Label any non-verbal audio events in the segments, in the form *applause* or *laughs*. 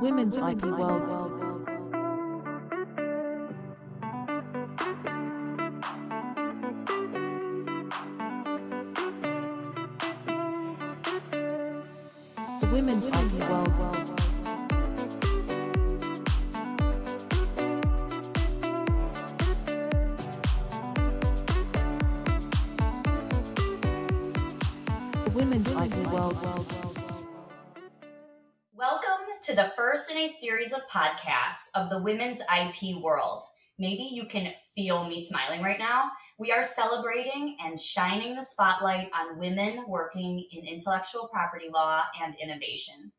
Women's IP World. Podcasts of the women's IP world. Maybe you can feel me smiling right now. We are celebrating and shining the spotlight on women working in intellectual property law and innovation.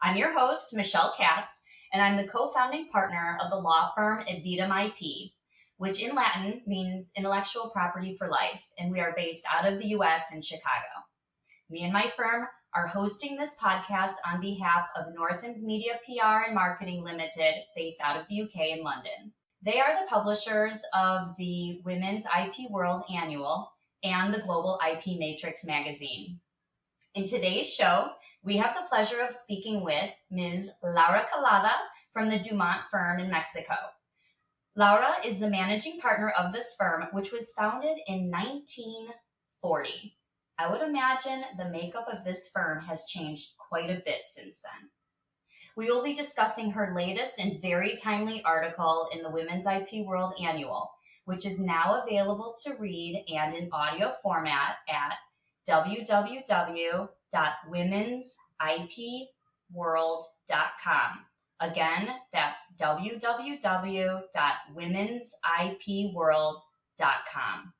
I'm your host, Michelle Katz, and I'm the co founding partner of the law firm Advitam IP, which in Latin means intellectual property for life, and we are based out of the US in Chicago. Me and my firm are hosting this podcast on behalf of Northens Media PR and Marketing Limited, based out of the UK in London. They are the publishers of the Women's IP World Annual and the Global IP Matrix magazine. In today's show, we have the pleasure of speaking with Ms. Laura Collada from the Dumont firm in Mexico. Laura is the managing partner of this firm, which was founded in 1940. I would imagine the makeup of this firm has changed quite a bit since then. We will be discussing her latest and very timely article in the Women's IP World Annual, which is now available to read and in audio format at www.womensipworld.com. Again, that's www.womensipworld.com.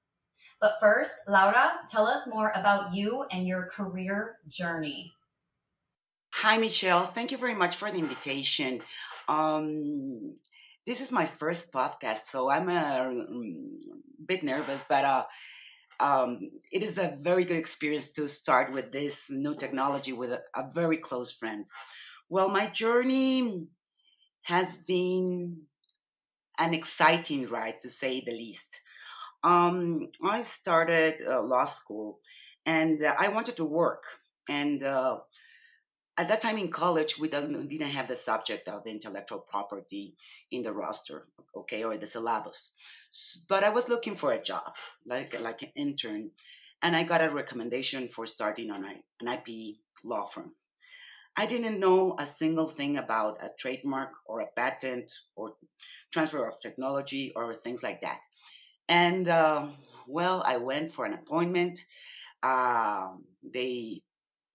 But first, Laura, tell us more about you and your career journey. Hi, Michelle. Thank you very much for the invitation. Um, this is my first podcast, so I'm a um, bit nervous, but uh, um, it is a very good experience to start with this new technology with a, a very close friend. Well, my journey has been an exciting ride, to say the least. Um, I started uh, law school, and uh, I wanted to work, and uh, at that time in college, we didn't, have the subject of intellectual property in the roster, okay, or the syllabus. But I was looking for a job, like like an intern, and I got a recommendation for starting on an IP law firm. I didn't know a single thing about a trademark or a patent or transfer of technology or things like that. And uh, well, I went for an appointment. Uh, they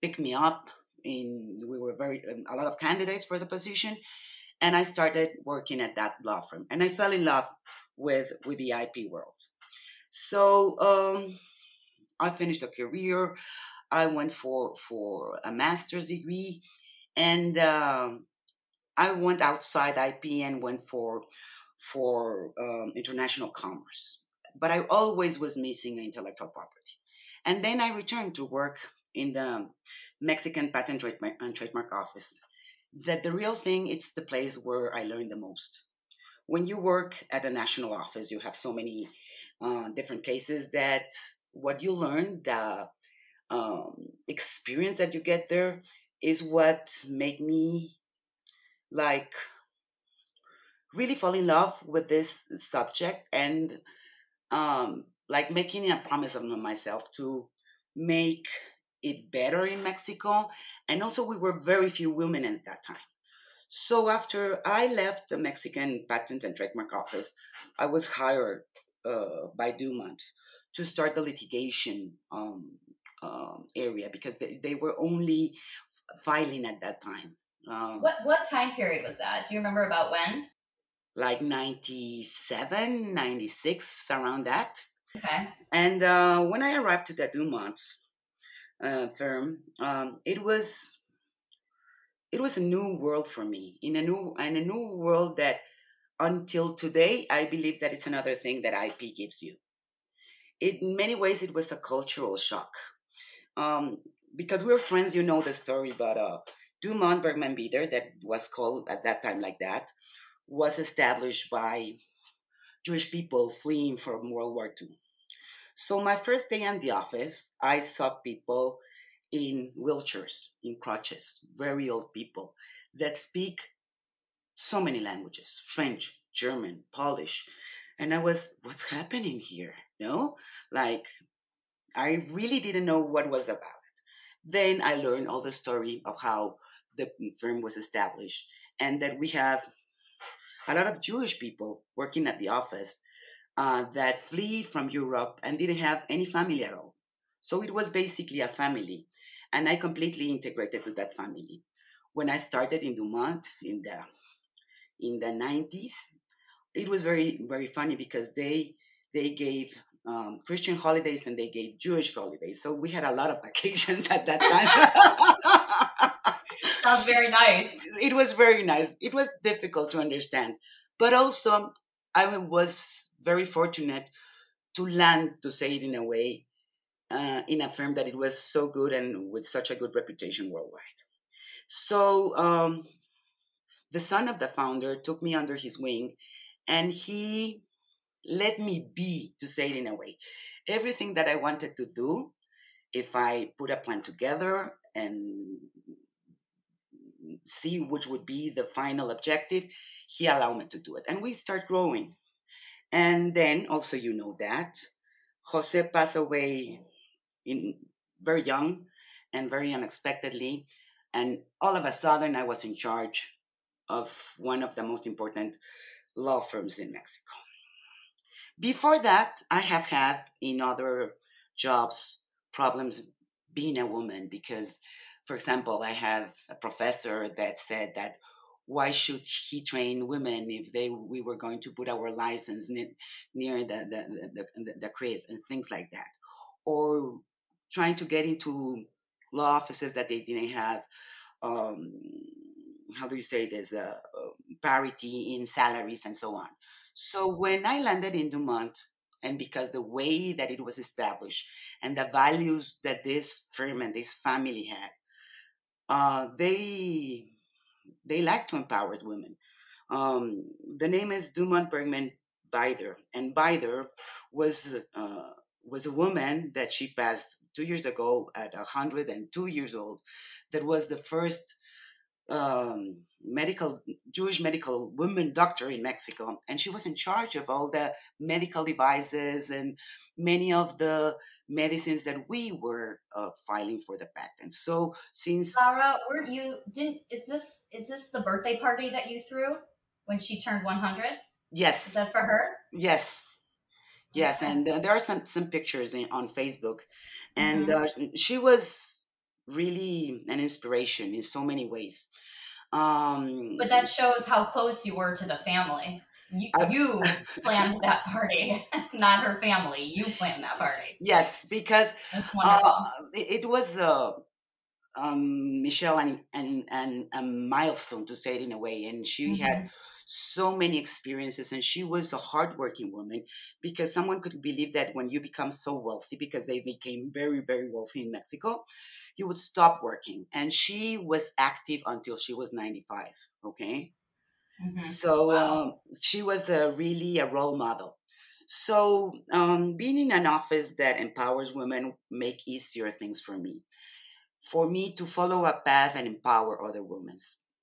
picked me up in we were very um, a lot of candidates for the position and i started working at that law firm and i fell in love with with the ip world. So um, i finished a career. I went for for a master's degree and uh, i went outside ip and went for for um, international commerce but i always was missing intellectual property and then i returned to work in the Mexican Patent and Trademark Office. That the real thing, it's the place where I learned the most. When you work at a national office, you have so many uh, different cases that what you learn, the um, experience that you get there, is what made me like really fall in love with this subject and um, like making a promise of myself to make it better in Mexico. And also, we were very few women at that time. So after I left the Mexican Patent and Trademark Office, I was hired uh, by Dumont to start the litigation um, um, area because they, they were only filing at that time. Um, what what time period was that? Do you remember about when? Like 97, 96, around that. Okay. And uh, when I arrived to the Dumont, uh, firm, um, it was it was a new world for me in a new in a new world that until today I believe that it's another thing that IP gives you. It, in many ways, it was a cultural shock um, because we are friends. You know the story, but uh, Dumont Bergman Bider, that was called at that time like that, was established by Jewish people fleeing from World War II. So my first day in the office, I saw people in wheelchairs, in crutches, very old people that speak so many languages French, German, Polish. And I was, what's happening here? No? Like, I really didn't know what was about. Then I learned all the story of how the firm was established and that we have a lot of Jewish people working at the office uh, that flee from Europe and didn't have any family at all. So it was basically a family, and I completely integrated to that family. When I started in Dumont in the in the 90s, it was very very funny because they they gave um, Christian holidays and they gave Jewish holidays. So we had a lot of *laughs* vacations at that time. *laughs* Sounds very nice. it was very nice. It was difficult to understand, but also I was very fortunate to land, to say it in a way, uh, in a firm that it was so good and with such a good reputation worldwide. So um, the son of the founder took me under his wing, and he let me be, to say it in a way, everything that I wanted to do. If I put a plan together and see which would be the final objective, he allowed me to do it. And we start growing. And then also, you know that Jose passed away in very young and very unexpectedly. And all of a sudden, I was in charge of one of the most important law firms in Mexico. Before that, I have had in other jobs problems being a woman because, for example, I have a professor that said that why should he train women if they we were going to put our license near, the, the, the, the, the crib and things like that. Or trying to get into law offices that they didn't have um, how do you say this uh, parity in salaries and so on. So when i landed in dumont and because the way that it was established and the values that this firm and this family had uh, they they like to empower women. Um, the name is Dumont Bergman Bider, and Bider was uh, was a woman that she passed two years ago at 102 years old. That was the first um, medical Jewish medical woman doctor in Mexico, and she was in charge of all the medical devices and many of the medicines that we were uh, filing for the patent. So since Sarah, weren't you didn't is this is this the birthday party that you threw when she turned 100? yes, Is that for her? yes, yes, Okay. and uh, there are some some pictures in, on Facebook, and Mhm. uh, she was really an inspiration in so many ways. Um, But that shows how close you were to the family. You, you *laughs* planned that party, *laughs* not her family. You planned that party. yes, because That's wonderful. Uh, it, it was uh, um, Michelle and, and and a milestone to say it in a way, and she had Mhm. so many experiences, and she was a hardworking woman because someone could believe that when you become so wealthy, because they became very very wealthy in Mexico, you would stop working, and she was active until she was ninety five. Okay, Mhm. so Wow. um, she was a, really a role model. So um, being in an office that empowers women make easier things for me. For me to follow a path and empower other women.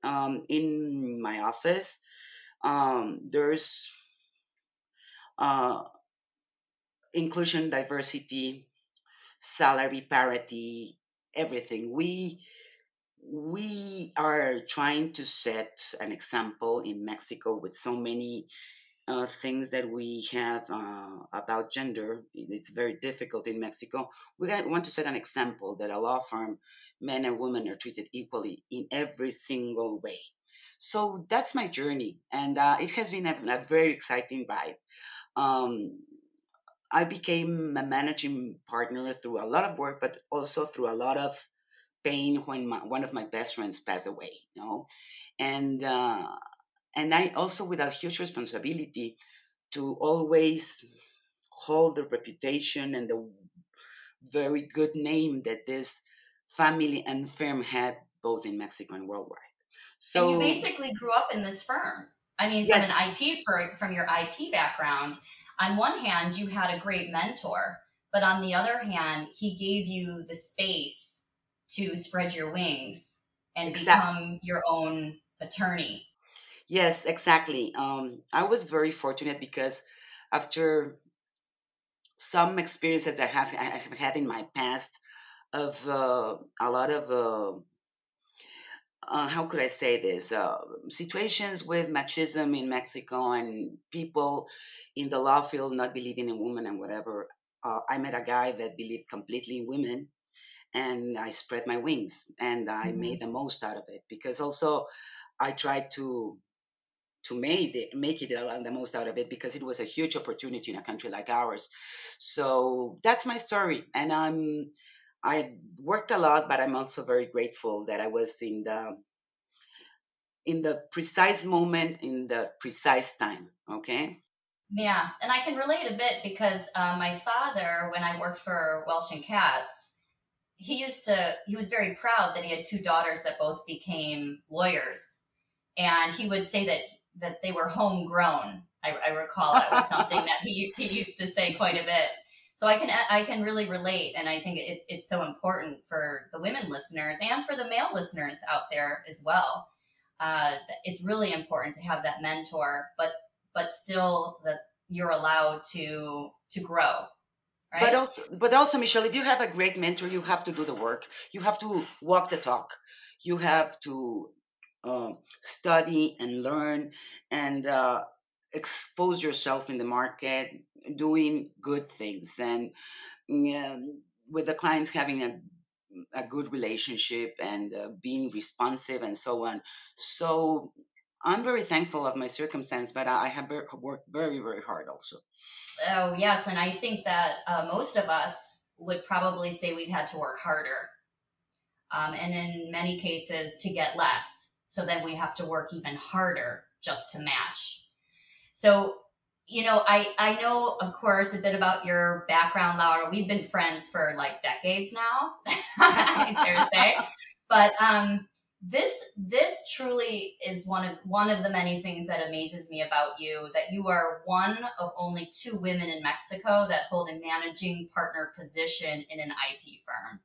Um, in my office, um, there's uh, inclusion, diversity, salary parity, everything. We we are trying to set an example in Mexico with so many uh, things that we have uh, about gender. It's very difficult in Mexico. We want to set an example that a law firm, men and women are treated equally in every single way. So that's my journey, and uh, it has been a, a very exciting ride. Um, I became a managing partner through a lot of work, but also through a lot of when my, one of my best friends passed away. You know, and uh, and I also with a huge responsibility to always hold the reputation and the very good name that this family and firm had both in Mexico and worldwide. and you basically grew up in this firm. I mean, yes, from an IP for, from your IP background, on one hand, you had a great mentor, but on the other hand, he gave you the space to spread your wings and exactly. become your own attorney. Yes, exactly. Um, I was very fortunate because after some experiences I have, I have had in my past of uh, a lot of uh, uh, how could I say this? Uh, situations with machismo in Mexico and people in the law field not believing in women and whatever. Uh, I met a guy that believed completely in women, and I spread my wings and I hmm made the most out of it because also I tried to to make it make it uh, the most out of it because it was a huge opportunity in a country like ours. So that's my story, and I'm I worked a lot, but I'm also very grateful that I was in the in the precise moment in the precise time okay Yeah, and I can relate a bit because uh, my father, when I worked for Welsh and Katz, he used to he was very proud that he had two daughters that both became lawyers. And he would say that that they were homegrown. I, I recall that was something that he, he used to say quite a bit. So i can i can really relate and i think it, it's so important for the women listeners and for the male listeners out there as well. Uh, it's really important to have that mentor but but still that you're allowed to to grow but also but also michelle if you have a great mentor you have to do the work. You have to walk the talk. You have to um, study and learn and uh, expose yourself in the market doing good things. And um, with the clients having a a good relationship and uh, being responsive and so on. So I'm very thankful of my circumstance, but I have worked very, very hard also. Oh, yes. And I think that uh, most of us would probably say we've had to work harder. Um, and in many cases, to get less. So then we have to work even harder just to match. So, you know, I, I know, of course, a bit about your background, Laura. We've been friends for like decades now, *laughs* I dare say. But um, this this truly is one of one of the many things that amazes me about you that you are one of only two women in Mexico that hold a managing partner position in an IP firm.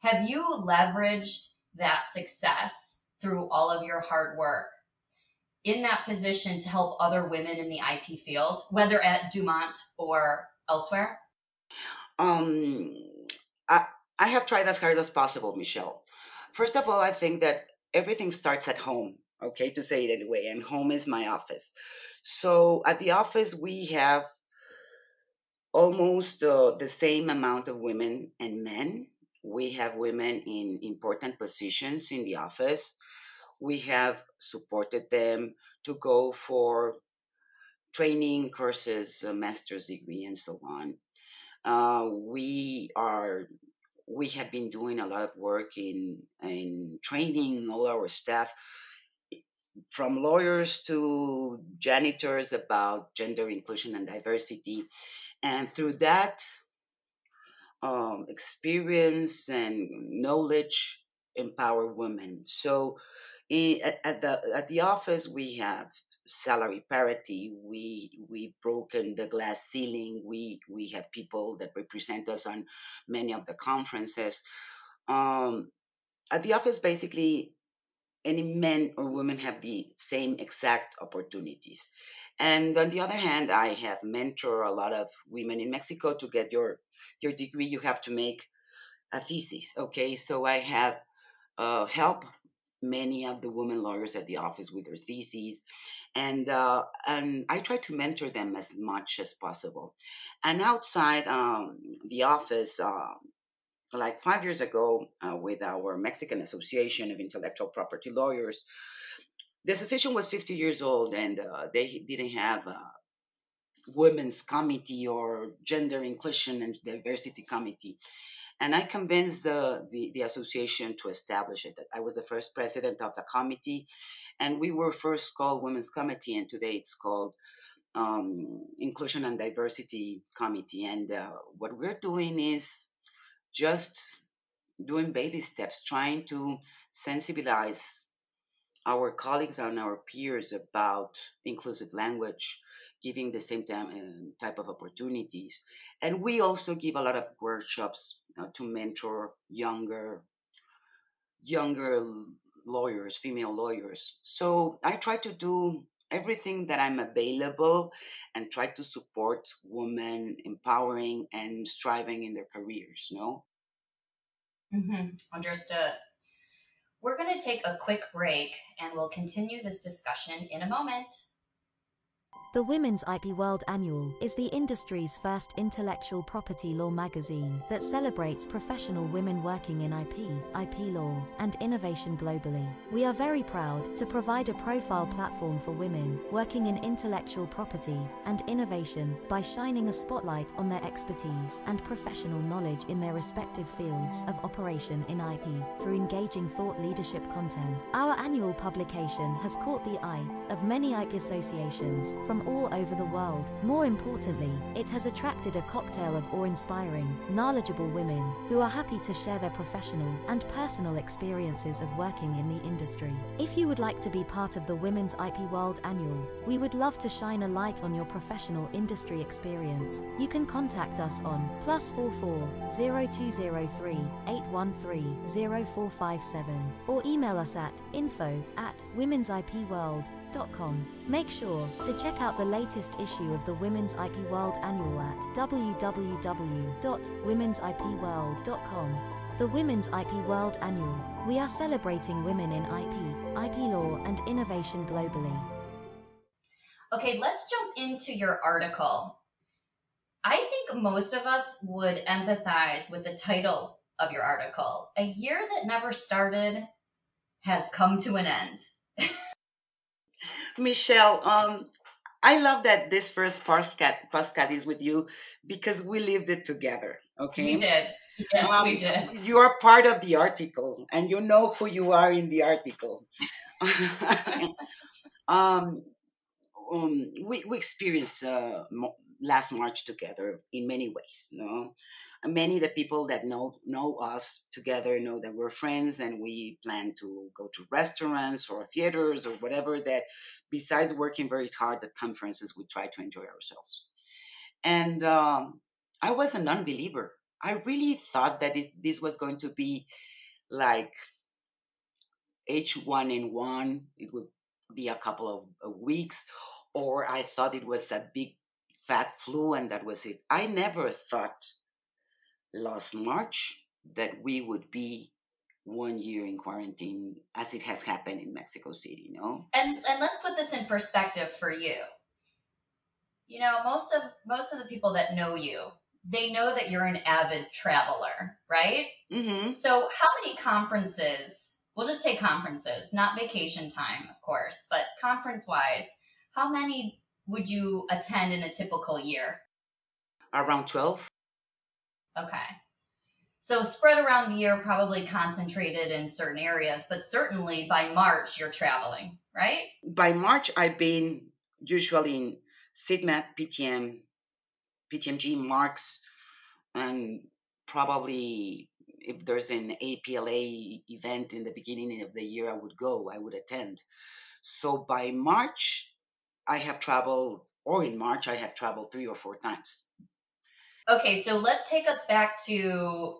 Have you leveraged that success through all of your hard work in that position to help other women in the IP field, whether at Dumont or elsewhere? Um, I, I have tried as hard as possible, Michelle. First of all, I think that everything starts at home, okay, to say it anyway, and home is my office. So at the office, we have almost uh, the same amount of women and men. We have women in important positions in the office. We have supported them to go for training courses, a master's degree, and so on. Uh, we are we have been doing a lot of work in in training all our staff from lawyers to janitors about gender inclusion and diversity and through that um, experience and knowledge empower women. So i- at, at the at the office we have salary parity. We we've broken the glass ceiling. We we have people that represent us on many of the conferences. Um, at the office, basically any men or women have the same exact opportunities. And on the other hand, I have mentor a lot of women in Mexico to get your your degree. You have to make a thesis. Okay, so I have uh, helped many of the women lawyers at the office with their theses, and uh, and I try to mentor them as much as possible. And outside um, the office, uh, like five years ago, uh, with our Mexican Association of Intellectual Property Lawyers, the association was 50 years old, and uh, they didn't have a women's committee or gender inclusion and diversity committee and I convinced the, the, the association to establish it. I was the first president of the committee, and we were first called Women's Committee, and today it's called um, Inclusion and Diversity Committee. And uh, what we're doing is just doing baby steps, trying to sensibilize our colleagues and our peers about inclusive language, giving the same time, uh, type of opportunities. And we also give a lot of workshops uh, to mentor younger younger lawyers, female lawyers. So I try to do everything that I'm available and try to support women empowering and striving in their careers, no? hmm Understood. We're going to take a quick break and we'll continue this discussion in a moment. The Women's IP World Annual is the industry's first intellectual property law magazine that celebrates professional women working in IP, IP law, and innovation globally. We are very proud to provide a profile platform for women working in intellectual property and innovation by shining a spotlight on their expertise and professional knowledge in their respective fields of operation in IP through engaging thought leadership content. Our annual publication has caught the eye of many IP associations from all over the world. More importantly, it has attracted a cocktail of awe inspiring, knowledgeable women who are happy to share their professional and personal experiences of working in the industry. If you would like to be part of the Women's IP World Annual, we would love to shine a light on your professional industry experience. You can contact us on plus 44 0203 813 0457 or email us at info at womensipworld.com. Make sure to check out the latest issue of the Women's IP World Annual at www.womensipworld.com. The Women's IP World Annual. We are celebrating women in IP, IP law, and innovation globally. Okay, let's jump into your article. I think most of us would empathize with the title of your article. A year that never started has come to an end. *laughs* Michelle, um, I love that this first podcast, podcast is with you because we lived it together. Okay. We did. Yes, Um, we did. You are part of the article, and you know who you are in the article. *laughs* um, um, we we experienced uh, last March together in many ways. No, many of the people that know know us together know that we're friends, and we plan to go to restaurants or theaters or whatever. That besides working very hard at conferences, we try to enjoy ourselves. And um, I was a non-believer. I really thought that this, this was going to be like H1N1. It would be a couple of weeks, or I thought it was a big fat flu and that was it. I never thought last March that we would be one year in quarantine as it has happened in Mexico City, no? And and let's put this in perspective for you. You know, most of most of the people that know you, they know that you're an avid traveler, right? Mm-hmm. So, how many conferences? We'll just take conferences, not vacation time, of course, but conference wise, how many would you attend in a typical year? Around 12. Okay. So, spread around the year, probably concentrated in certain areas, but certainly by March, you're traveling, right? By March, I've been usually in SIGMA, PTM, PTMG, Marks, and probably if there's an APLA event in the beginning of the year, I would go, I would attend. So by March, I have traveled, or in March, I have traveled three or four times. Okay, so let's take us back to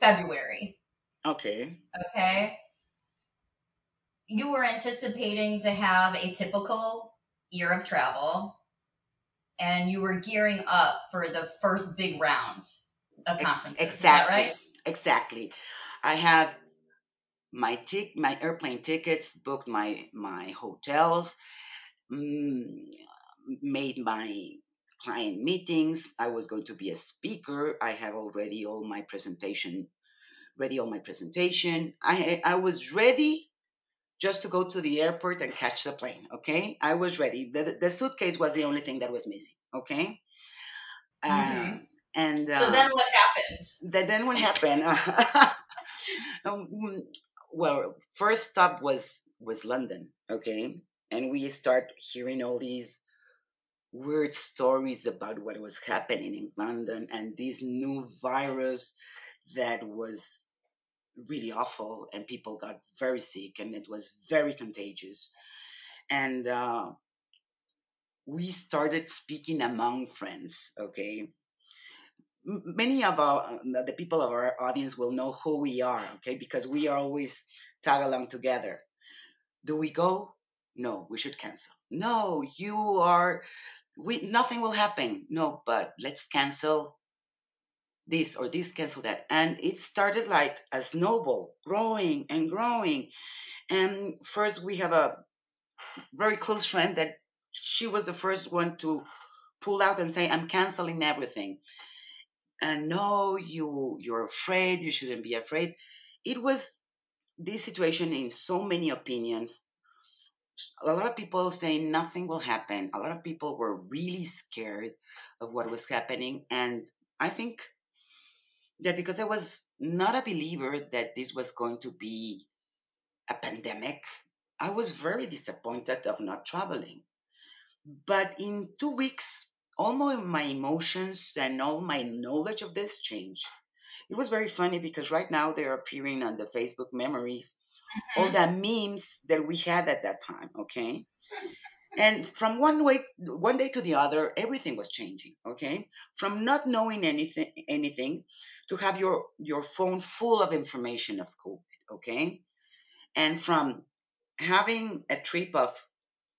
February. Okay. Okay. You were anticipating to have a typical year of travel, and you were gearing up for the first big round of conferences. Is that exactly. right? Exactly. I have my tic- my airplane tickets, booked my my hotels, mm, made my client meetings. I was going to be a speaker. I have already all my presentation ready all my presentation. I I was ready just to go to the airport and catch the plane, okay? I was ready. The the suitcase was the only thing that was missing, okay? Mhm. Uh, and So uh, then what happened? that then what happened um, well first stop was was london okay and we start hearing all these weird stories about what was happening in london and this new virus that was really awful and people got very sick and it was very contagious. And uh, we started speaking among friends okay? Many of our the people of our audience will know who we are okay? Because we are always tag along together. Do we go? No we should cancel. No you are we nothing will happen. No but let's cancel this or this cancel that. And it started like a snowball growing and growing. And first we have a very close friend that she was the first one to pull out and say i'm canceling everything. And no you you're afraid. You shouldn't be afraid. It was this situation in so many opinions a lot of people saying nothing will happen a lot of people were really scared of what was happening and i think that because i was not a believer that this was going to be a pandemic i was very disappointed of not traveling but in two weeks all my emotions and all my knowledge of this changed. It was very funny because right now they're appearing on the Facebook memories. All mm-hmm. the memes that we had at that time, okay? And from one way one day to the other, everything was changing, okay? From not knowing anything anything to have your your phone full of information of COVID, okay? And from having a trip of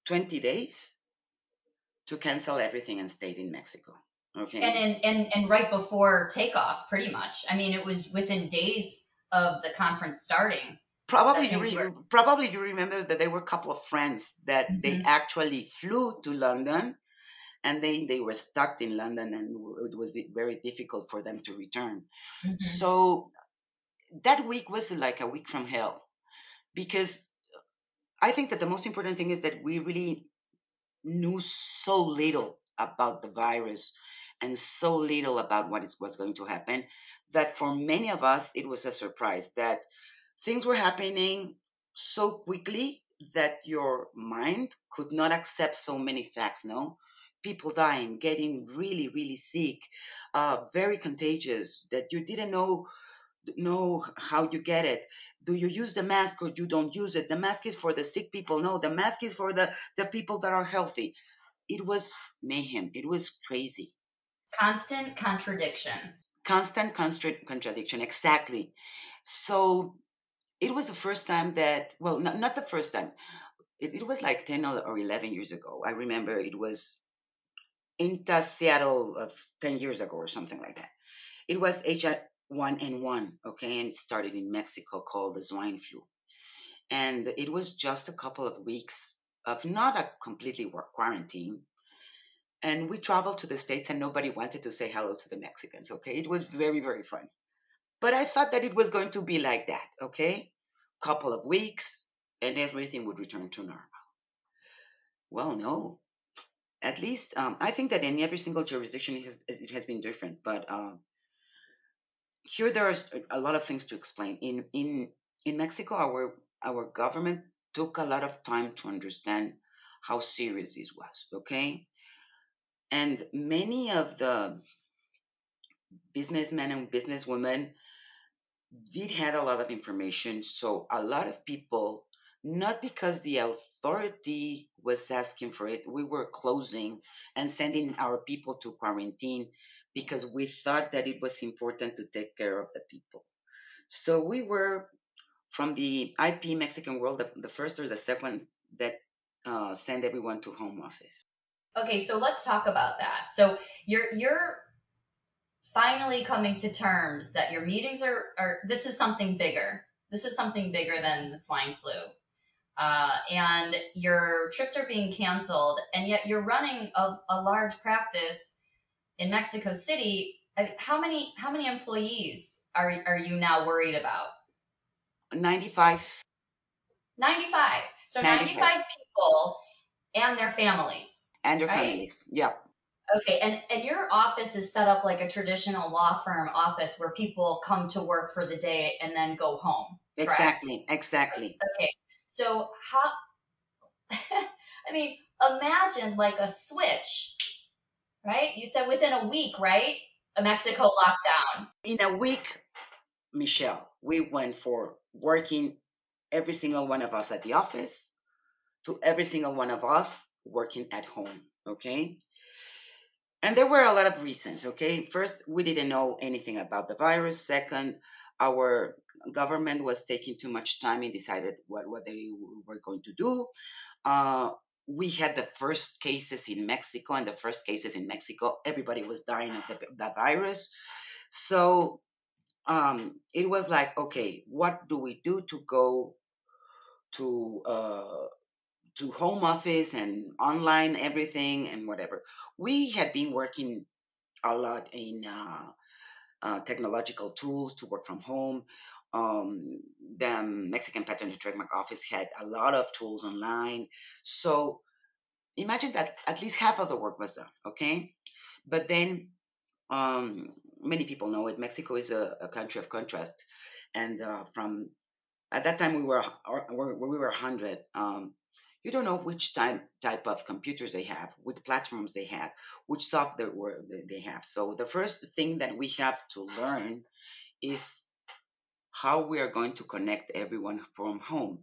20 days to cancel everything and stayed in Mexico. Okay. And, and and and right before takeoff, pretty much. I mean, it was within days of the conference starting. Probably you re- were... probably you remember that there were a couple of friends that mm-hmm. they actually flew to London, and they they were stuck in London, and it was very difficult for them to return. Mm-hmm. So that week was like a week from hell, because I think that the most important thing is that we really knew so little about the virus and so little about what is was going to happen that for many of us it was a surprise that things were happening so quickly that your mind could not accept so many facts no people dying getting really really sick uh, very contagious that you didn't know know how you get it. Do you use the mask or you don't use it? The mask is for the sick people. No the mask is for the the people that are healthy. It was mayhem. It was crazy. Constant contradiction. Constant constant contradiction exactly. So it was the first time that well not, not the first time it, it was like 10 or 11 years ago i remember it was in seattle of 10 years ago or something like that it was H1N1, okay, and it started in Mexico called the swine flu. And it was just a couple of weeks of not a completely quarantine. And we traveled to the States and nobody wanted to say hello to the Mexicans, okay? It was very, very funny. But I thought that it was going to be like that, okay? Couple of weeks and everything would return to normal. Well, no. At least um, I think that in every single jurisdiction it has, it has been different, but uh, here there's a lot of things to explain. In in in Mexico, our our government took a lot of time to understand how serious this was. Okay, and many of the businessmen and businesswomen did had a lot of information. So a lot of people, not because the authority was asking for it, we were closing and sending our people to quarantine because we thought that it was important to take care of the people. So we were from the IP Mexican world, the, the first or the second that uh, sent everyone to home office. Okay, so let's talk about that. So you're you're finally coming to terms that your meetings are are this is something bigger. This is something bigger than the swine flu. Uh, and your trips are being canceled, and yet you're running a, a large practice in Mexico City, how many how many employees are are you now worried about? 95. 95. So 95, 95 people and their families. And their right? families. Yep. Okay, and and your office is set up like a traditional law firm office where people come to work for the day and then go home. Correct? Exactly. Exactly. Okay. So how *laughs* I mean, imagine like a switch right? You said within a week, right? A Mexico lockdown. In a week, Michelle, we went for working every single one of us at the office to every single one of us working at home. Okay. And there were a lot of reasons. Okay, first, we didn't know anything about the virus. Second, our government was taking too much time and decided what, what they were going to do. Uh, we had the first cases in Mexico, and the first cases in Mexico, everybody was dying of the, the virus. So um, it was like, okay, what do we do to go to uh, to home office and online everything and whatever? We had been working a lot in uh, uh, technological tools to work from home. Um, the Mexican Patent and Trademark Office had a lot of tools online. So imagine that at least half of the work was done, okay? But then um, many people know it. Mexico is a, a country of contrast, and uh, from at that time we were we were hundred. Um, you don't know which type type of computers they have, which platforms they have, which software they have. So the first thing that we have to learn is how we are going to connect everyone from home.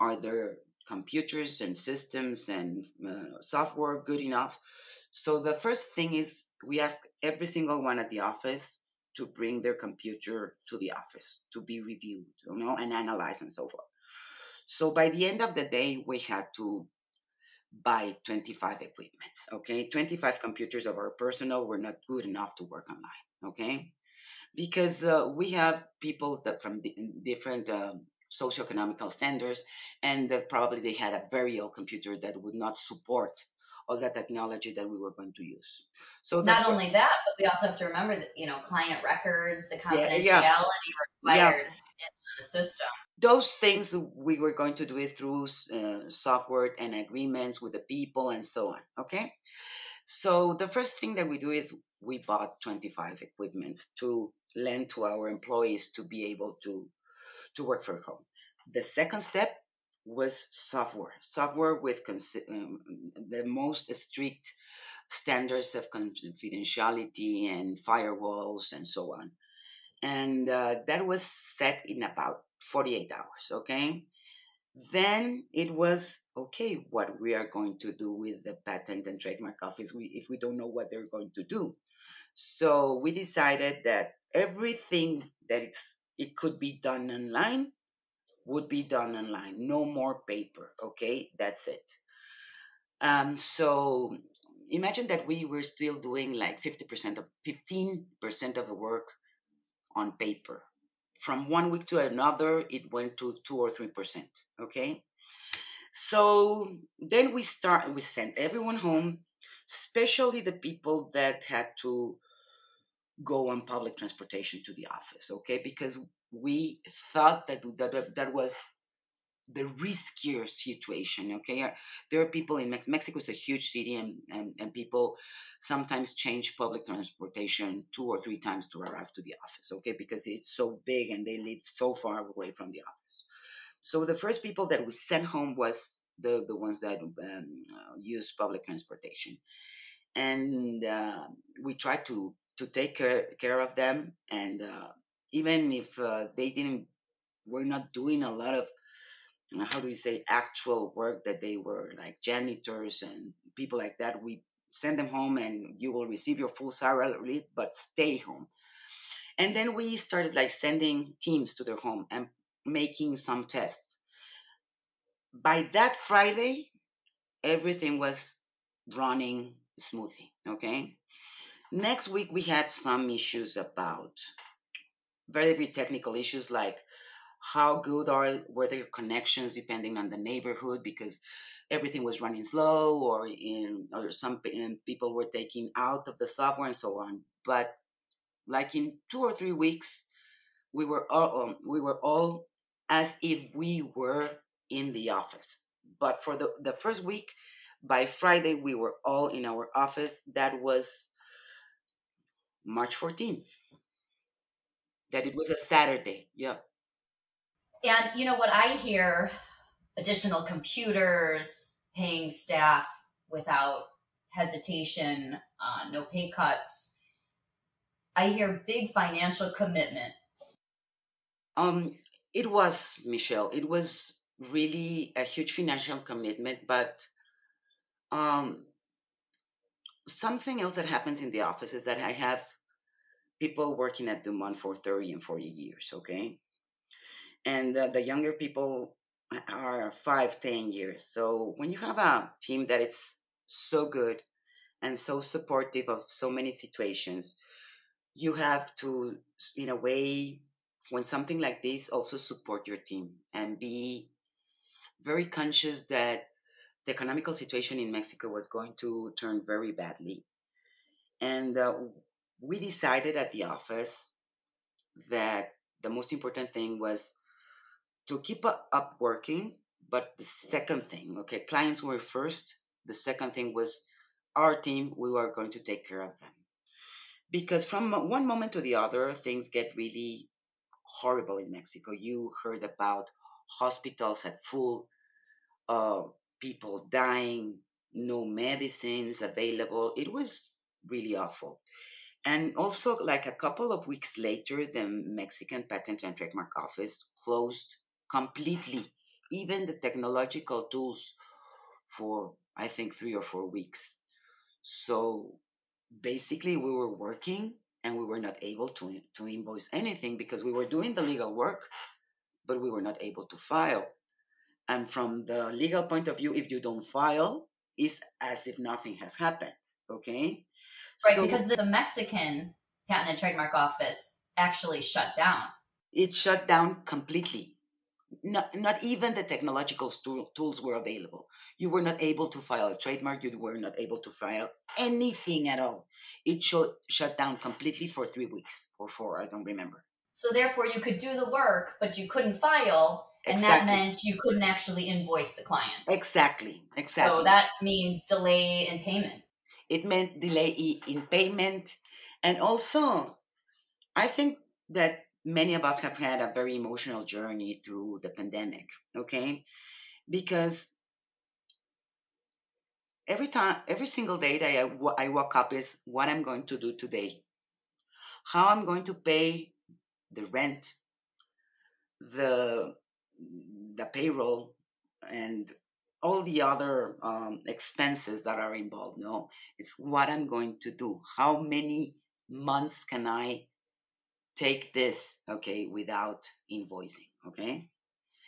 Are there computers and systems and uh, software good enough? So the first thing is we ask every single one at the office to bring their computer to the office to be reviewed, you know, and analyzed and so forth. So by the end of the day, we had to buy 25 equipments, okay? 25 computers of our personal were not good enough to work online, okay? Because uh, we have people that from different um, socioeconomical standards, and uh, probably they had a very old computer that would not support all that technology that we were going to use. So not only that, but we also have to remember that you know client records, the confidentiality yeah, yeah. required yeah. in the system. Those things we were going to do it through uh, software and agreements with the people and so on. Okay, so the first thing that we do is we bought 25 equipments to lend to our employees to be able to to work from home. The second step was software, software with um, the most strict standards of confidentiality and firewalls and so on. And uh, that was set in about 48 hours, okay? Then it was okay, what we are going to do with the patent and trademark office we, if we don't know what they're going to do. So we decided that everything that it's, it could be done online would be done online. No more paper. Okay, that's it. Um, so imagine that we were still doing like 50% of 15% of the work on paper. From one week to another, it went to two or three percent. Okay. So then we start we sent everyone home, especially the people that had to go on public transportation to the office, okay? Because we thought that that, that was the riskier situation okay? There are people in Mex- mexico is a huge city and, and, and people sometimes change public transportation two or three times to arrive to the office okay? Because it's so big and they live so far away from the office. So the first people that we sent home was the, the ones that um, uh, use public transportation. And uh, we tried to to take care, care of them and uh, even if uh, they didn't were not doing a lot of Uh, how do we say actual work that they were like janitors and people like that we send them home and you will receive your full salary but stay home. And then we started like sending teams to their home and making some tests. By that friday everything was running smoothly okay? Next week we had some issues about very very technical issues like how good are were their connections depending on the neighborhood because everything was running slow or in or some people were taking out of the software and so on but like in two or three weeks we were all um, we were all as if we were in the office but for the, the first week by friday we were all in our office that was march 14th that it was a Saturday. Yeah. And you know what I hear additional computers, paying staff without hesitation, uh, no pay cuts. I hear big financial commitment. Um, it was Michelle. It was really a huge financial commitment, but um, something else that happens in the office is that I have people working at Dumont for 30 and 40 years, okay? And uh, the younger people are five, ten years. So when you have a team that is so good and so supportive of so many situations, you have to, in a way, when something like this, also support your team and be very conscious that the economical situation in Mexico was going to turn very badly. And uh, we decided at the office that the most important thing was to keep up working. But the second thing, okay, clients were first. The second thing was our team, we were going to take care of them. Because from one moment to the other, things get really horrible in Mexico. You heard about hospitals at full, uh, people dying, no medicines available. It was really awful. And also, like a couple of weeks later, the Mexican Patent and Trademark Office closed completely, even the technological tools for, I think, three or four weeks. So basically, we were working and we were not able to, to invoice anything because we were doing the legal work, but we were not able to file. And from the legal point of view, if you don't file, it's as if nothing has happened. Okay. Right, so, because the Mexican Patent and Trademark Office actually shut down. It shut down completely. Not, not even the technological stu- tools were available. You were not able to file a trademark. You were not able to file anything at all. It sh- shut down completely for three weeks or four. I don't remember. So therefore, you could do the work, but you couldn't file, and exactly. that meant you couldn't actually invoice the client. Exactly. Exactly. So that means delay in payment. It meant delay in payment, and also, I think that many of us have had a very emotional journey through the pandemic. Okay, because every time, every single day that I, I woke up is what I'm going to do today, how I'm going to pay the rent, the the payroll, and all the other um, expenses that are involved. No, it's what I'm going to do. How many months can I take this, okay, without invoicing, okay?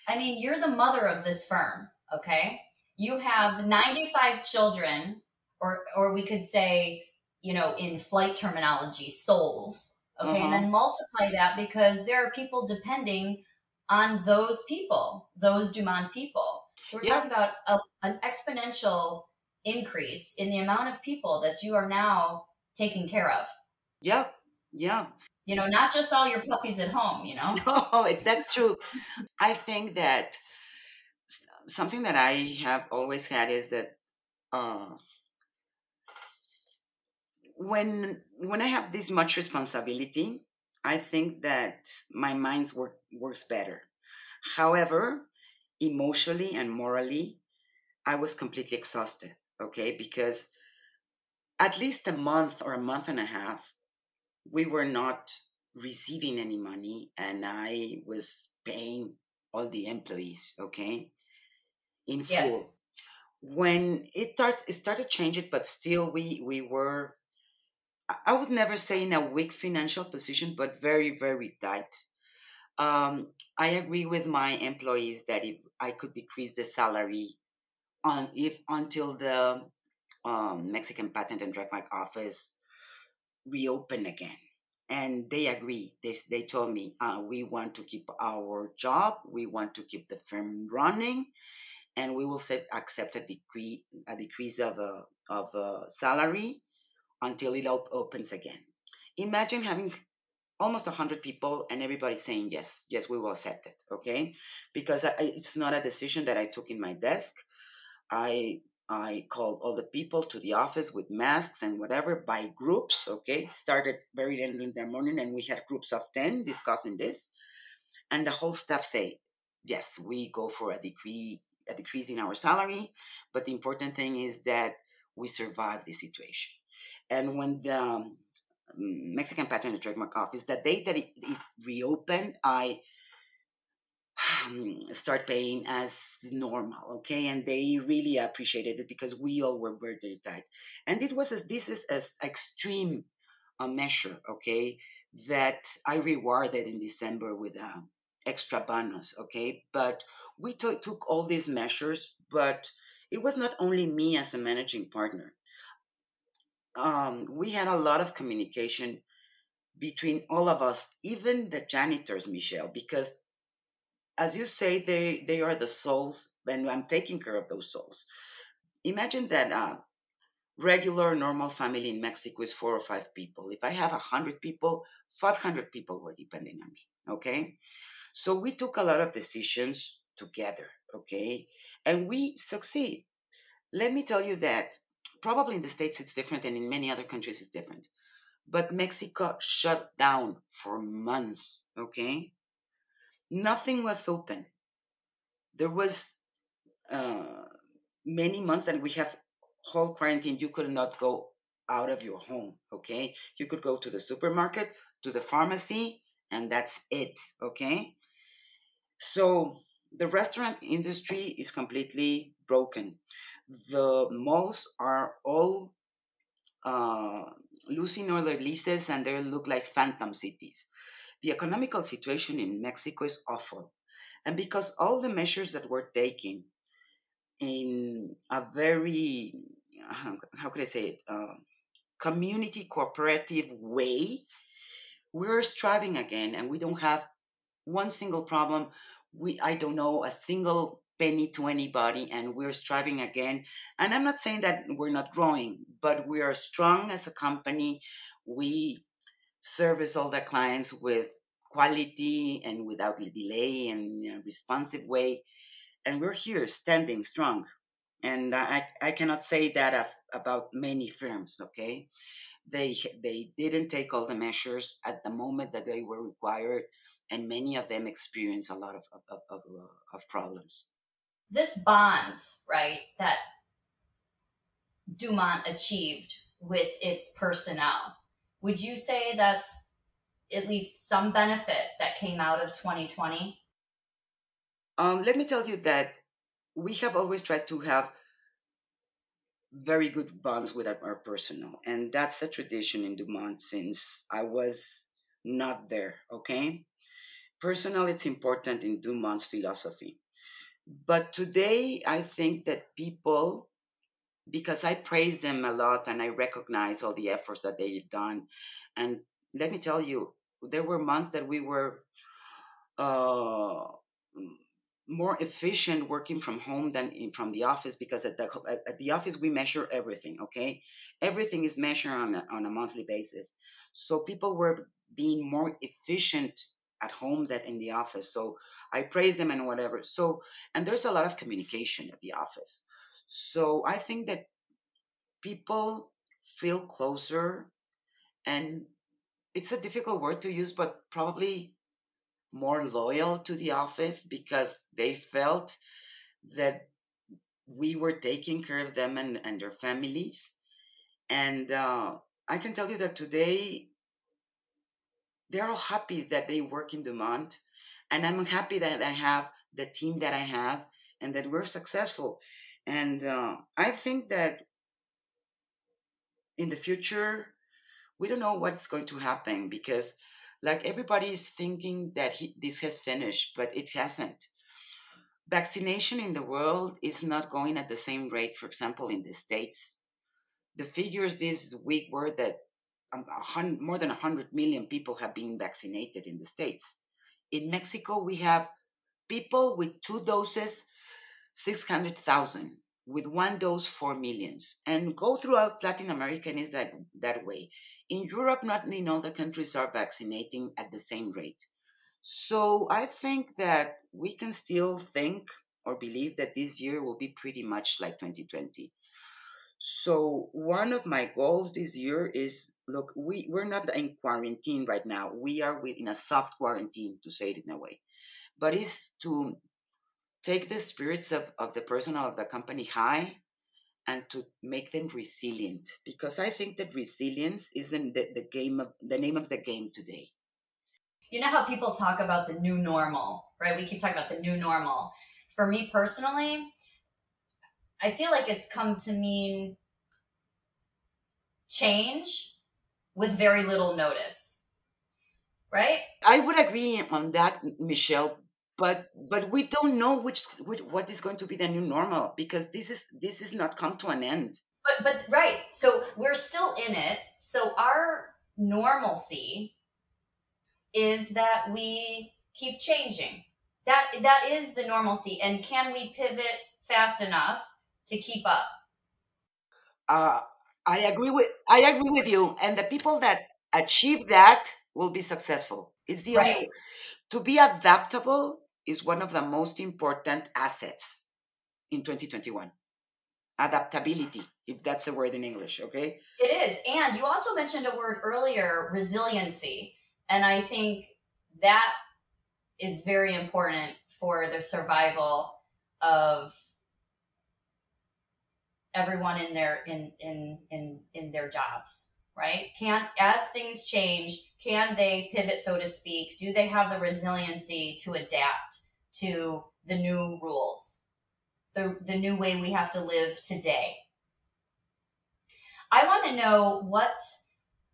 I mean, you're the mother of this firm, okay? You have 95 children, or or we could say, you know, in flight terminology, souls, okay, uh-huh. and then multiply that because there are people depending on those people, those Dumont people. So we're talking about a, an exponential increase in the amount of people that you are now taking care of. Yeah, yeah. You know, not just all your puppies at home, you know? *laughs* No, that's true. I think that something that I have always had is that uh, when when I have this much responsibility, I think that my mind's work works better. However, emotionally and morally, I was completely exhausted, okay? Because at least a month or a month and a half, we were not receiving any money and I was paying all the employees, okay? In full. Yes. When it starts it started changing, but still we we were I would never say in a weak financial position, but very, very tight. Um, I agree with my employees that if I could decrease the salary on if until the um, Mexican Patent and Trademark Office reopen again, and they agree. They they told me uh, we want to keep our job, we want to keep the firm running, and we will set, accept a decrease a decrease of a of a salary until it op- opens again. Imagine having almost 100 people and everybody saying yes yes we will accept it. Okay? Because I, it's not a decision that i took in my desk. I i called all the people to the office with masks and whatever by groups okay? Started very early in the morning and we had groups of 10 discussing this. And the whole staff say yes we go for a decree a decrease in our salary but the important thing is that we survive the situation. And when the um, Mexican Patent and Trademark Office, the day that it, it reopened, I um, start paying as normal okay? And they really appreciated it because we all were very tight. And it was a, this is an extreme uh, measure okay that i rewarded in december with a extra bonus okay? But we t- took all these measures but it was not only me as a managing partner. Um, we had a lot of communication between all of us even the janitors michelle because as you say, they they are the souls, and I'm taking care of those souls. Imagine that uh, regular normal family in Mexico is four or five people. If I have a hundred people, five hundred people were depending on me. Okay, so we took a lot of decisions together. Okay, and we succeed. Let me tell you that probably in the states it's different, and in many other countries it's different. But Mexico shut down for months. Okay, nothing was open. There was uh, many months that we have whole quarantine. You could not go out of your home. Okay, you could go to the supermarket, to the pharmacy, and that's it. Okay, so the restaurant industry is completely broken. The malls are all uh, losing all their leases, and they look like phantom cities. The economical situation in Mexico is awful. And because all the measures that we're taking in a very, how could I say it, uh, community cooperative way, we're striving again and we don't have one single problem. We, I don't know, a single penny to anybody and we're striving again. And I'm not saying that we're not growing, but we are strong as a company. We service all the clients with quality and without delay and in a responsive way. And we're here standing strong. And I, I cannot say that about many firms, okay? They, they didn't take all the measures at the moment that they were required, and many of them experience a lot of, of, of, uh, of problems. This bond, right, that Dumont achieved with its personnel, would you say that's at least some benefit that came out of 2020? Um, let me tell you that we have always tried to have very good bonds with our, our and that's a tradition in Dumont since I was not there. Okay, personal it's important in Dumont's philosophy, but today I think that people because I praise them a lot and I recognize all the efforts that they've done. And let me tell you, there were months that we were uh, more efficient working from home than in, from the office because at the, at the office we measure everything okay? Everything is measured on a, on a monthly basis. So people were being more efficient at home than in the office. So i praise them and whatever. So and there's a lot of communication at the office so I think that people feel closer and it's a difficult word to use, but probably more loyal to the office because they felt that we were taking care of them and, and their families. And uh, I can tell you that today they're all happy that they work in Dumont. And I'm happy that I have the team that I have and that we're successful. And uh, I think that in the future, we don't know what's going to happen because, like, everybody is thinking that he, this has finished, but it hasn't. Vaccination in the world is not going at the same rate, for example, in the States. The figures this week were that more than 100 million people have been vaccinated in the States. In Mexico, we have people with two doses 600,000 with one dose 4 millions and go throughout Latin America and is that that way. In Europe, not in all the countries are vaccinating at the same rate. So I think that we can still think or believe that this year will be pretty much like 2020. So one of my goals this year is look, we, we're not in quarantine right now. We are in a soft quarantine to say it in a way. But it's to take the spirits of, of the personnel of the company high and to make them resilient because i think that resilience isn't the, the game of the name of the game today you know how people talk about the new normal, right? We keep talking about the new normal. For me personally, I feel like it's come to mean change with very little notice. Right? I would agree on that, Michelle. But but we don't know which, which what is going to be the new normal because this is this is not come to an end. But but right. So we're still in it. So our normalcy is that we keep changing. That that is the normalcy. And can we pivot fast enough to keep up? Uh, I agree with I agree with you. And the people that achieve that will be successful. It's the Right. only to be adaptable is one of the most important assets in 2021. Adaptability, if that's a word in English, okay? It is. And you also mentioned a word earlier, resiliency. And I think that is very important for the survival of everyone in their in in in in their jobs right? Can as things change can they pivot so to speak? Do they have the resiliency to adapt to the new rules? The the new way we have to live today? I want to know what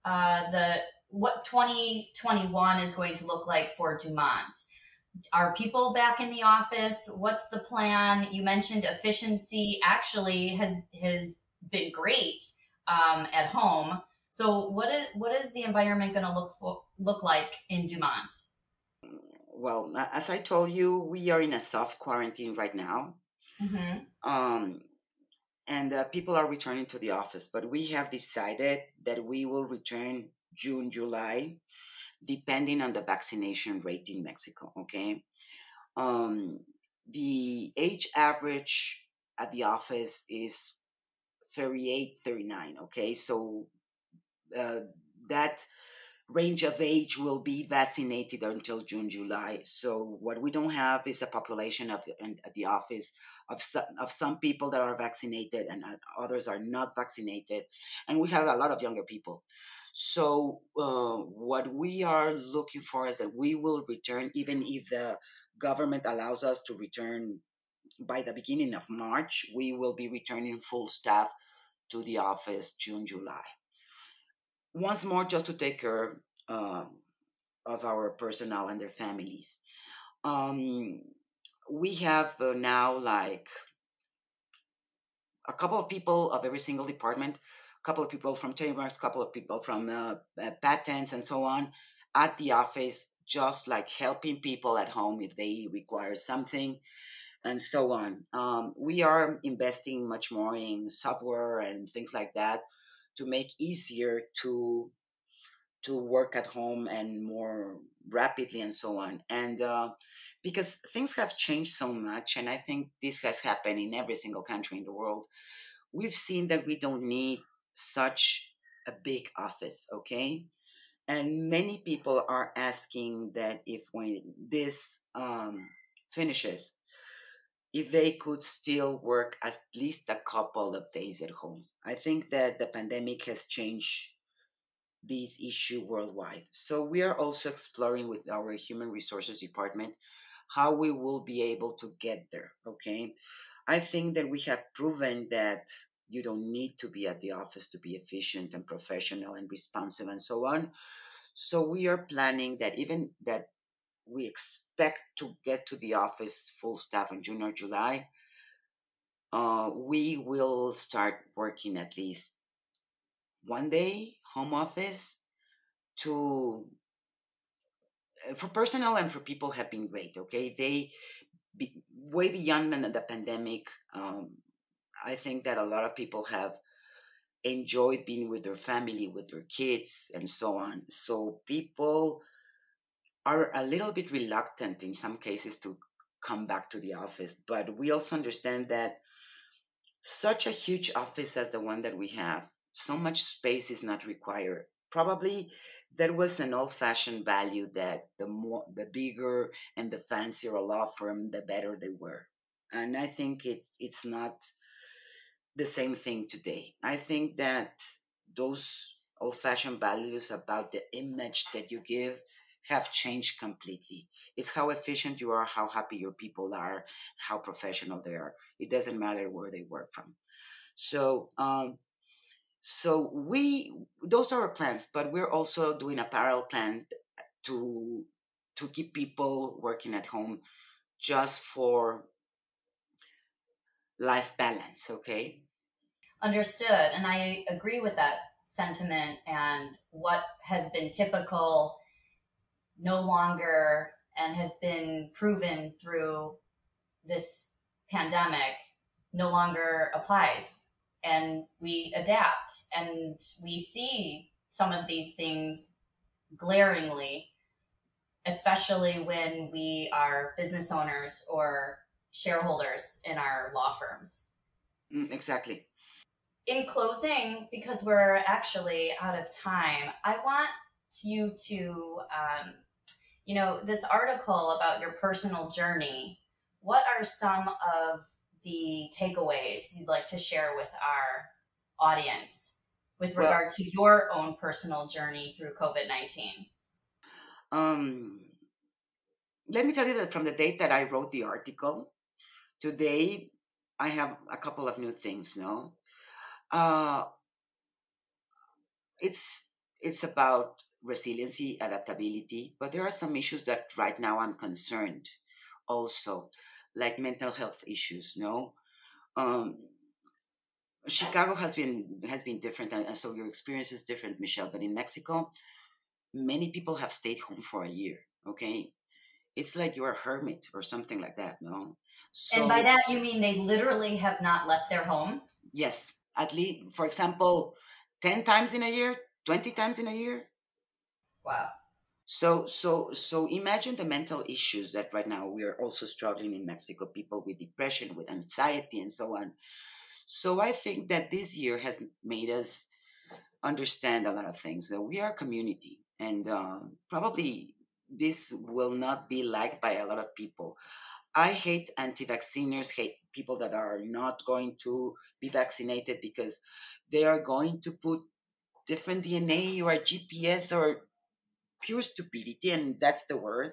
uh, the what 2021 is going to look like for dumont. Are people back in the office? What's the plan? You mentioned efficiency actually has has been great um, at home so what is what is the environment going to look for look like in dumont Well, as I told you, we are in a soft quarantine right now. mm-hmm. Um, and uh, people are returning to the office, but we have decided that we will return June, July, depending on the vaccination rate in Mexico. Okay. Um, the age average at the office is 38, 39. Okay. So uh, that range of age will be vaccinated until June, July. So what we don't have is a population of at the office of some, of some people that are vaccinated and uh, others are not vaccinated, and we have a lot of younger people. So uh, what we are looking for is that we will return, even if the government allows us to return by the beginning of March, we will be returning full staff to the office June, July once more just to take care um, of our personnel and their families. Um, we have uh, now like a couple of people of every single department, a couple of people from trademarks, a couple of people from uh, uh, patents and so on at the office, just like helping people at home if they require something and so on. Um, we are investing much more in software and things like that to make easier to to work at home and more rapidly and so on. And uh, because things have changed so much and i think this has happened in every single country in the world we've seen that we don't need such a big office okay? And many people are asking that if when this um, finishes if they could still work at least a couple of days at home i think that the pandemic has changed this issue worldwide. So we are also exploring with our human resources department how we will be able to get there. Okay. I think that we have proven that you don't need to be at the office to be efficient and professional and responsive and so on. So we are planning that even that we expect to get to the office full staff in June or July, uh, we will start working at least one day home office to uh, for personnel and for people have been great okay? They be, way beyond the, the pandemic um, i think that a lot of people have enjoyed being with their family with their kids and so on. So people are a little bit reluctant in some cases to come back to the office but we also understand that such a huge office as the one that we have so much space is not required. Probably there was an old-fashioned value that the more the bigger and the fancier a law firm the better they were. And i think it's it's not the same thing today. I think that those old-fashioned values about the image that you give have changed completely. It's how efficient you are, how happy your people are, how professional they are. It doesn't matter where they work from. So, um, so we those are our plans, but we're also doing a parallel plan to to keep people working at home just for life balance. Okay. Understood, and I agree with that sentiment and what has been typical no longer and has been proven through this pandemic no longer applies. And we adapt and we see some of these things glaringly especially when we are business owners or shareholders in our law firms. Mm, exactly. In closing because we're actually out of time i want you to um, you know this article about your personal journey what are some of the takeaways you'd like to share with our audience with regard well, to your own personal journey through COVID 19? Um, let me tell you that from the date that I wrote the article, today I have a couple of new things. No, uh, it's it's about resiliency, adaptability, but there are some issues that right now I'm concerned also like mental health issues. No, um, Chicago has been has been different, and so your experience is different, Michelle. But in Mexico, many people have stayed home for a year. Okay, it's like you're a hermit or something like that. No, so, and by that you mean they literally have not left their home. Yes, at least, for example, ten times in a year, twenty times in a year. Wow. So, so, so imagine the mental issues that right now we are also struggling in Mexico, people with depression, with anxiety, and so on. So, I think that this year has made us understand a lot of things that we are a community, and uh, probably this will not be liked by a lot of people. I hate anti vacciners, hate people that are not going to be vaccinated because they are going to put different DNA or GPS or pure stupidity, and that's the word.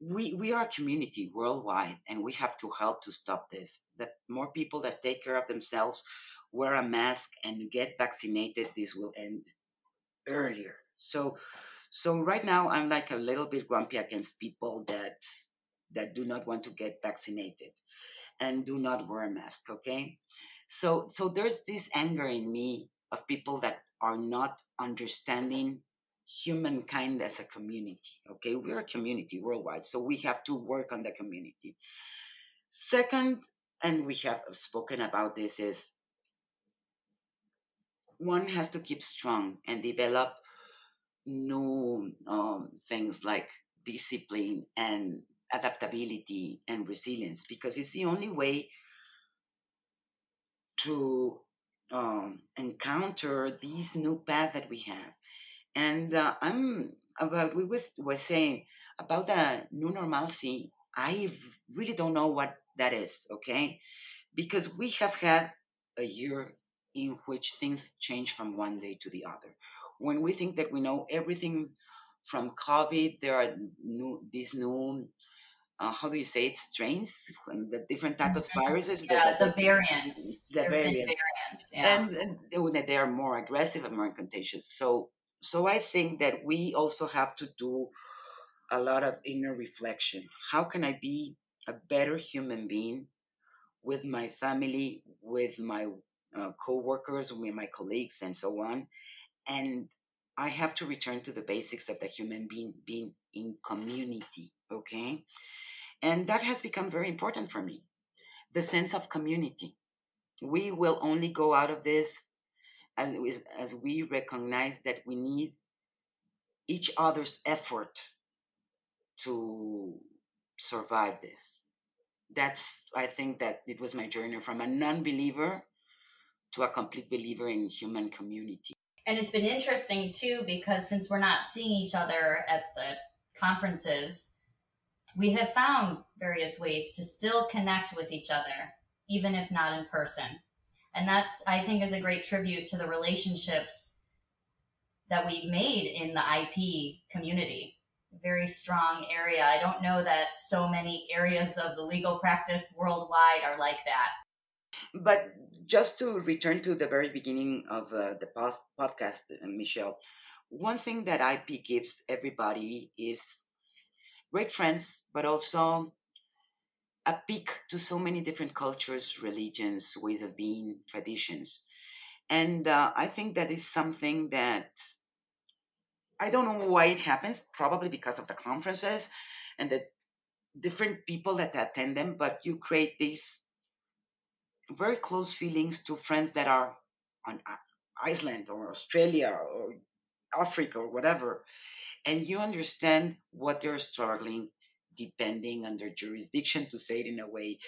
We we are a community worldwide, and we have to help to stop this. The more people that take care of themselves, wear a mask, and get vaccinated, this will end earlier. So, so right now I'm like a little bit grumpy against people that that do not want to get vaccinated and do not wear a mask. Okay, so so there's this anger in me of people that are not understanding humankind as a community. Okay, we're a community worldwide, so we have to work on the community. Second, and we have spoken about this, is one has to keep strong and develop new um, things like discipline and adaptability and resilience because it's the only way to um, encounter these new path that we have and uh, I'm about we was was saying about the new normalcy. I really don't know what that is. Okay, because we have had a year in which things change from one day to the other. When we think that we know everything from COVID, there are new these new uh, how do you say it strains the different type of mm-hmm. viruses yeah, the, the, the variants the variants, variants yeah. and, and they are more aggressive and more contagious so so I think that we also have to do a lot of inner reflection. How can I be a better human being with my family, with my uh, co-workers, with my colleagues, and so on? And I have to return to the basics of the human being being in community. Okay, and that has become very important for me. The sense of community. We will only go out of this as, as we recognize that we need each other's effort to survive this. That's, I think that it was my journey from a non believer to a complete believer in human community. And it's been interesting too, because since we're not seeing each other at the conferences, we have found various ways to still connect with each other, even if not in person. And that I think is a great tribute to the relationships that we've made in the IP community. very strong area. I don't know that so many areas of the legal practice worldwide are like that. But just to return to the very beginning of uh, the past podcast, uh, Michelle, one thing that IP gives everybody is great friends, but also a peek to so many different cultures, religions, ways of being, traditions. And uh, I think that is something that I don't know why it happens, probably because of the conferences and the different people that attend them, but you create these very close feelings to friends that are on Iceland or Australia or Africa or whatever, and you understand what they're struggling depending on their jurisdiction, to say it in a way,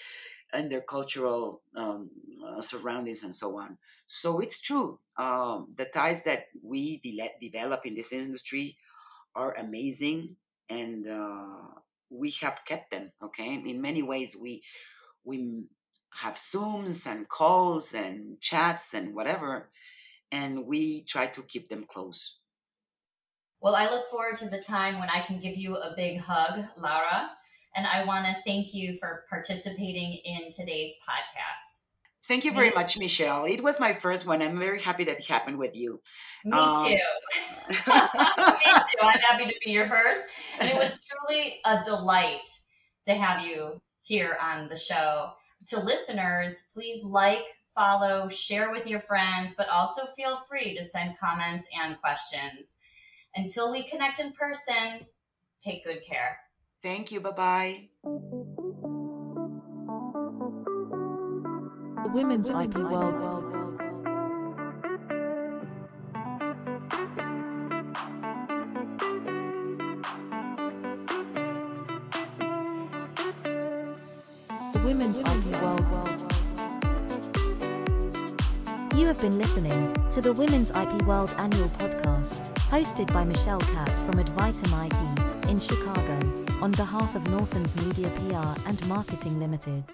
and their cultural um, uh, surroundings and so on. So it's true. Um, the ties that we de- develop in this industry are amazing, and uh, we have kept them. Okay, in many ways, we we have Zooms and calls and chats and whatever, and we try to keep them close. Well, I look forward to the time when I can give you a big hug, Laura. And I want to thank you for participating in today's podcast. Thank you very much, Michelle. It was my first one. I'm very happy that it happened with you. Me um, too. *laughs* *laughs* Me too. I'm happy to be your first. And it was truly a delight to have you here on the show. To listeners, please like, follow, share with your friends, but also feel free to send comments and questions. Until we connect in person, take good care. Thank you. Bye bye. The Women's IP World. The Women's IP World. You have been listening to the Women's IP World annual podcast, hosted by Michelle Katz from Advitam IP in Chicago, on behalf of Northens Media PR and Marketing Limited.